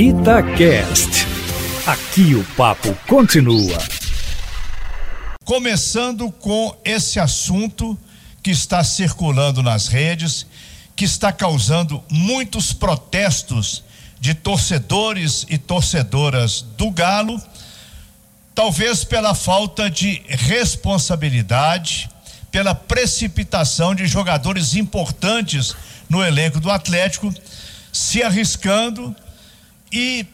Itacast. Aqui o papo continua. Começando com esse assunto que está circulando nas redes, que está causando muitos protestos de torcedores e torcedoras do Galo, talvez pela falta de responsabilidade, pela precipitação de jogadores importantes no elenco do Atlético, se arriscando e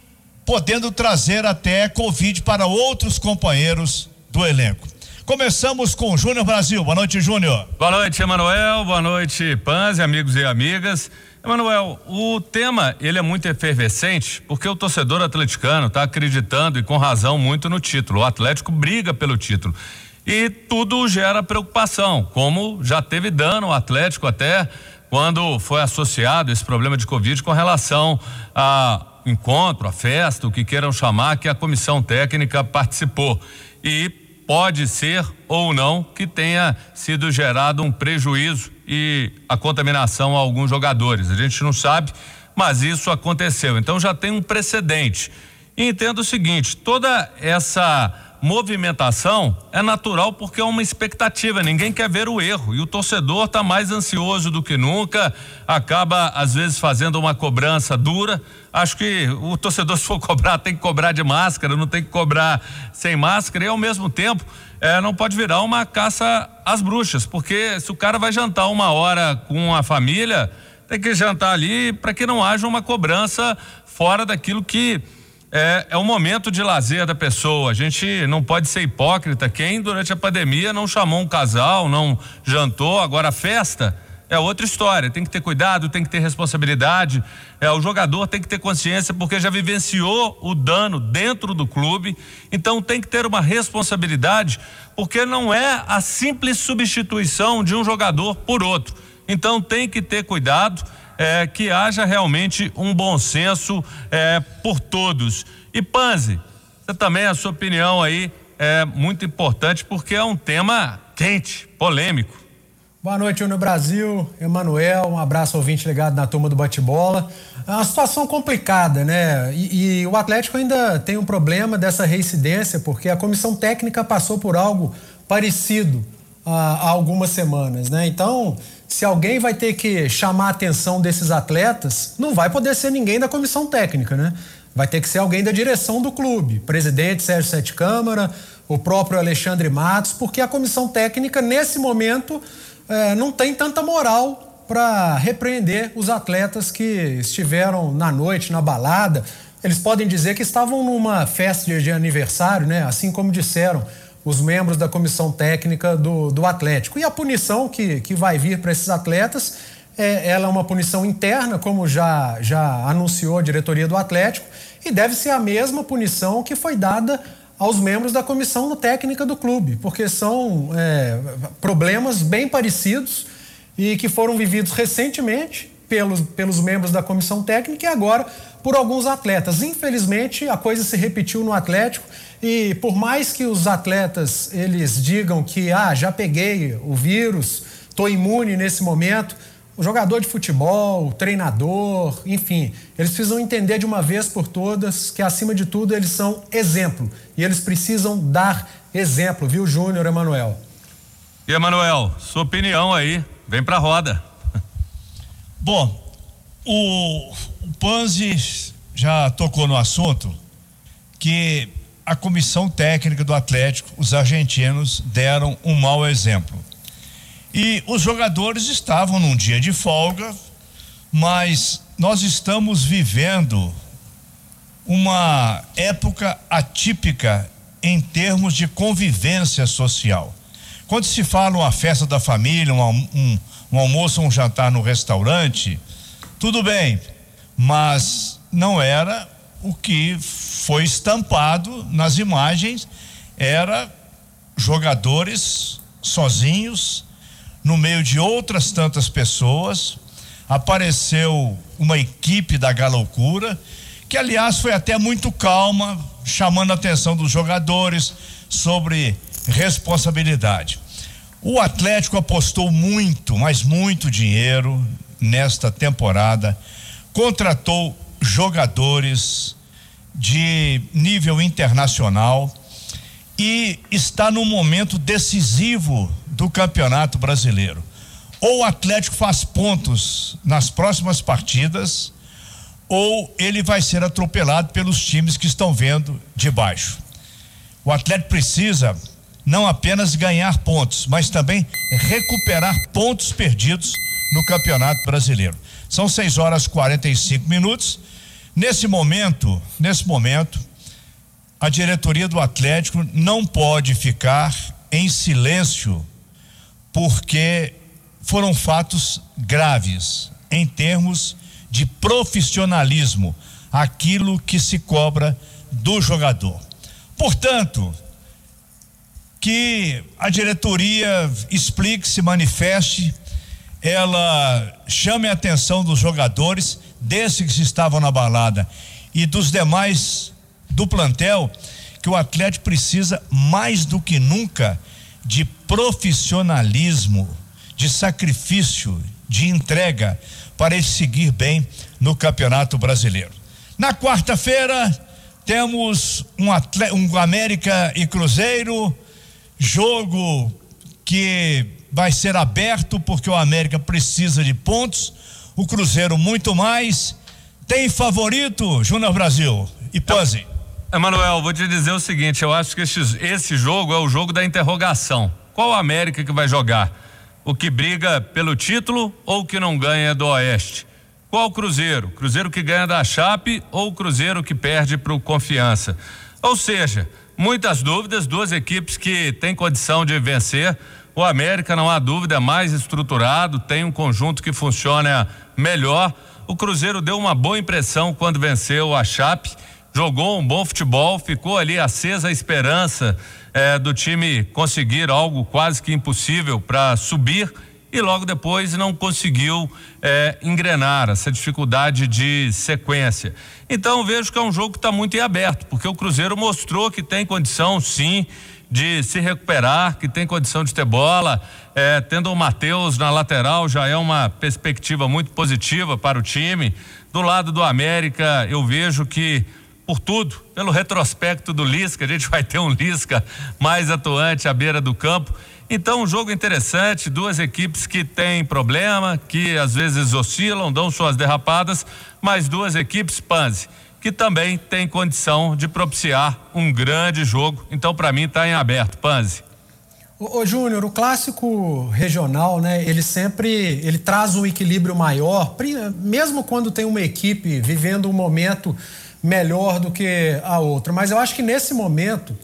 podendo trazer até Covid para outros companheiros do elenco. Começamos com o Júnior Brasil. Boa noite, Júnior. Boa noite, Emanuel. Boa noite, Panzi, amigos e amigas. Emanuel, o tema ele é muito efervescente porque o torcedor atleticano está acreditando e com razão muito no título. O Atlético briga pelo título e tudo gera preocupação, como já teve dano o Atlético até quando foi associado esse problema de Covid com relação a encontro, a festa, o que queiram chamar, que a comissão técnica participou. E pode ser ou não que tenha sido gerado um prejuízo e a contaminação a alguns jogadores. A gente não sabe, mas isso aconteceu. Então já tem um precedente. E entendo o seguinte: toda essa movimentação é natural porque é uma expectativa, ninguém quer ver o erro e o torcedor está mais ansioso do que nunca, acaba às vezes fazendo uma cobrança dura. Acho que o torcedor, se for cobrar, tem que cobrar de máscara, não tem que cobrar sem máscara e ao mesmo tempo é, não pode virar uma caça às bruxas, porque se o cara vai jantar uma hora com a família, tem que jantar ali para que não haja uma cobrança fora daquilo que é, é um momento de lazer da pessoa. A gente não pode ser hipócrita. Quem durante a pandemia não chamou um casal, não jantou, agora a festa é outra história. Tem que ter cuidado, tem que ter responsabilidade. É, o jogador tem que ter consciência porque já vivenciou o dano dentro do clube. Então tem que ter uma responsabilidade, porque não é a simples substituição de um jogador por outro. Então tem que ter cuidado é, que haja realmente um bom senso é, por todos. E Panzi, você também, a sua opinião aí é muito importante porque é um tema quente, polêmico. Boa noite, no Brasil. Emanuel, um abraço ouvinte ligado na turma do bate-bola. É uma situação complicada, né? E, e, o Atlético ainda tem um problema dessa reincidência, porque a comissão técnica passou por algo parecido há, algumas semanas, né? Então, se alguém vai ter que chamar a atenção desses atletas, não vai poder ser ninguém da comissão técnica, né? Vai ter que ser alguém da direção do clube, presidente Sérgio Sete Câmara, o próprio Alexandre Matos, porque a comissão técnica, nesse momento, é, não tem tanta moral para repreender os atletas que estiveram na noite, na balada. Eles podem dizer que estavam numa festa de aniversário, né? Assim como disseram os membros da comissão técnica do, do Atlético. E a punição que, que vai vir para esses atletas, é, ela é uma punição interna, como já, já anunciou a diretoria do Atlético, e deve ser a mesma punição que foi dada aos membros da comissão técnica do clube, porque são é, problemas bem parecidos e que foram vividos recentemente pelos, pelos membros da comissão técnica e agora por alguns atletas. Infelizmente, a coisa se repetiu no Atlético e por mais que os atletas eles digam que ah, já peguei o vírus, estou imune nesse momento, o jogador de futebol, o treinador, enfim, eles precisam entender de uma vez por todas que acima de tudo eles são exemplo e eles precisam dar exemplo, viu, Júnior Emanuel? E Emanuel, sua opinião aí, vem pra roda. Bom, o, o Panzi já tocou no assunto que a comissão técnica do Atlético, os argentinos deram um mau exemplo. E os jogadores estavam num dia de folga, mas nós estamos vivendo uma época atípica em termos de convivência social. Quando se fala uma festa da família, um, um, um almoço, um jantar no restaurante, tudo bem, mas não era o que foi estampado nas imagens era jogadores sozinhos no meio de outras tantas pessoas. Apareceu uma equipe da Galoucura, que aliás foi até muito calma, chamando a atenção dos jogadores sobre responsabilidade. O Atlético apostou muito, mas muito dinheiro nesta temporada, contratou jogadores de nível internacional e está num momento decisivo do Campeonato Brasileiro. Ou o Atlético faz pontos nas próximas partidas, ou ele vai ser atropelado pelos times que estão vendo de baixo. O Atlético precisa não apenas ganhar pontos, mas também recuperar pontos perdidos no Campeonato Brasileiro. São 6 horas e 45 minutos. Nesse momento, nesse momento, a diretoria do Atlético não pode ficar em silêncio, porque foram fatos graves em termos de profissionalismo, aquilo que se cobra do jogador. Portanto, que a diretoria explique, se manifeste, ela chame a atenção dos jogadores, desses que estavam na balada e dos demais do plantel, que o Atlético precisa mais do que nunca de profissionalismo, de sacrifício, de entrega para ele seguir bem no Campeonato Brasileiro. Na quarta-feira temos um, um América e Cruzeiro, jogo que vai ser aberto porque o América precisa de pontos, o Cruzeiro muito mais. Tem favorito, Júnior Brasil e Pose. Emanuel, vou te dizer o seguinte: eu acho que esse, jogo é o jogo da interrogação. Qual a América que vai jogar? O que briga pelo título ou o que não ganha do Oeste? Qual Cruzeiro? Cruzeiro que ganha da Chape ou Cruzeiro que perde para o Confiança? Ou seja, muitas dúvidas, duas equipes que têm condição de vencer. O América, não há dúvida, é mais estruturado, tem um conjunto que funciona melhor. O Cruzeiro deu uma boa impressão quando venceu a Chape, jogou um bom futebol, ficou ali acesa a esperança eh, do time conseguir algo quase que impossível para subir e logo depois não conseguiu eh, engrenar essa dificuldade de sequência. Então vejo que é um jogo que está muito em aberto, porque o Cruzeiro mostrou que tem condição, sim, de se recuperar, que tem condição de ter bola. É, tendo o Matheus na lateral já é uma perspectiva muito positiva para o time. Do lado do América, eu vejo que, por tudo, pelo retrospecto do Lisca, a gente vai ter um Lisca mais atuante à beira do campo. Então, um jogo interessante, duas equipes que têm problema, que às vezes oscilam, dão suas derrapadas, mas duas equipes, Panzi, que também tem condição de propiciar um grande jogo. Então, para mim, está em aberto. Panzi. Ô, ô Júnior, o clássico regional, né? Ele sempre ele traz um equilíbrio maior, mesmo quando tem uma equipe vivendo um momento melhor do que a outra. Mas eu acho que nesse momento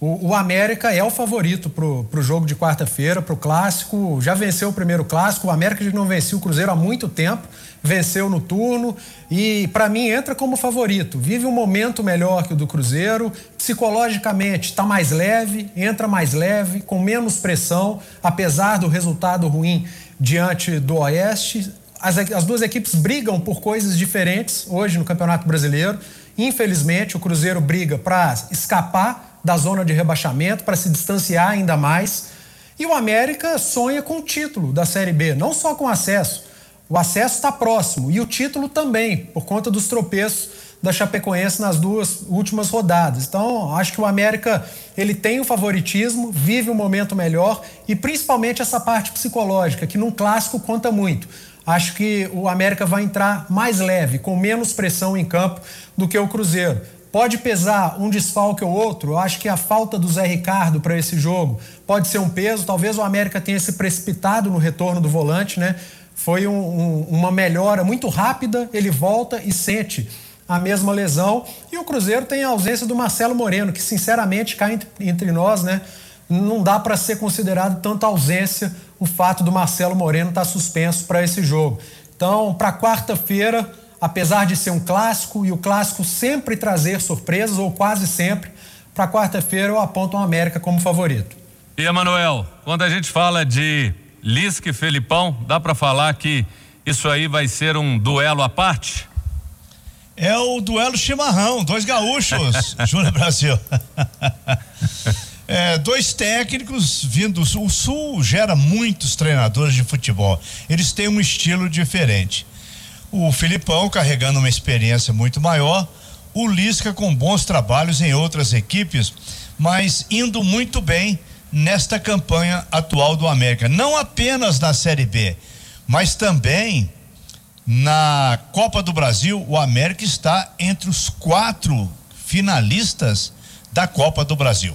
o, o América é o favorito pro, pro jogo de quarta-feira, pro clássico. Já venceu o primeiro clássico. O América não venceu o Cruzeiro há muito tempo venceu no turno e, para mim, entra como favorito. Vive um momento melhor que o do Cruzeiro, psicologicamente está mais leve, entra mais leve, com menos pressão, apesar do resultado ruim diante do Oeste. As, as duas equipes brigam por coisas diferentes hoje no Campeonato Brasileiro. Infelizmente, o Cruzeiro briga para escapar da zona de rebaixamento, para se distanciar ainda mais. E o América sonha com o título da Série B, não só com acesso o acesso está próximo e o título também, por conta dos tropeços da Chapecoense nas duas últimas rodadas. Então, acho que o América ele tem o favoritismo, vive um momento melhor e principalmente essa parte psicológica, que num clássico conta muito. Acho que o América vai entrar mais leve, com menos pressão em campo do que o Cruzeiro. Pode pesar um desfalque ou outro. Eu acho que a falta do Zé Ricardo para esse jogo pode ser um peso. Talvez o América tenha se precipitado no retorno do volante, né? Foi um, um, uma melhora muito rápida, ele volta e sente a mesma lesão. E o Cruzeiro tem a ausência do Marcelo Moreno, que sinceramente cá entre, entre nós, né? Não dá para ser considerado tanta ausência o fato do Marcelo Moreno estar tá suspenso para esse jogo. Então, para quarta-feira, apesar de ser um clássico e o clássico sempre trazer surpresas, ou quase sempre, para quarta-feira eu aponto o América como favorito. E, Emanuel, quando a gente fala de Lisca e Felipão, dá para falar que isso aí vai ser um duelo à parte? É o duelo chimarrão, dois gaúchos, Júnior Brasil. É, dois técnicos vindos. O Sul gera muitos treinadores de futebol. Eles têm um estilo diferente. O Filipão carregando uma experiência muito maior, o Lisca com bons trabalhos em outras equipes, mas indo muito bem nesta campanha atual do América, não apenas na Série B, mas também na Copa do Brasil, o América está entre os quatro finalistas da Copa do Brasil.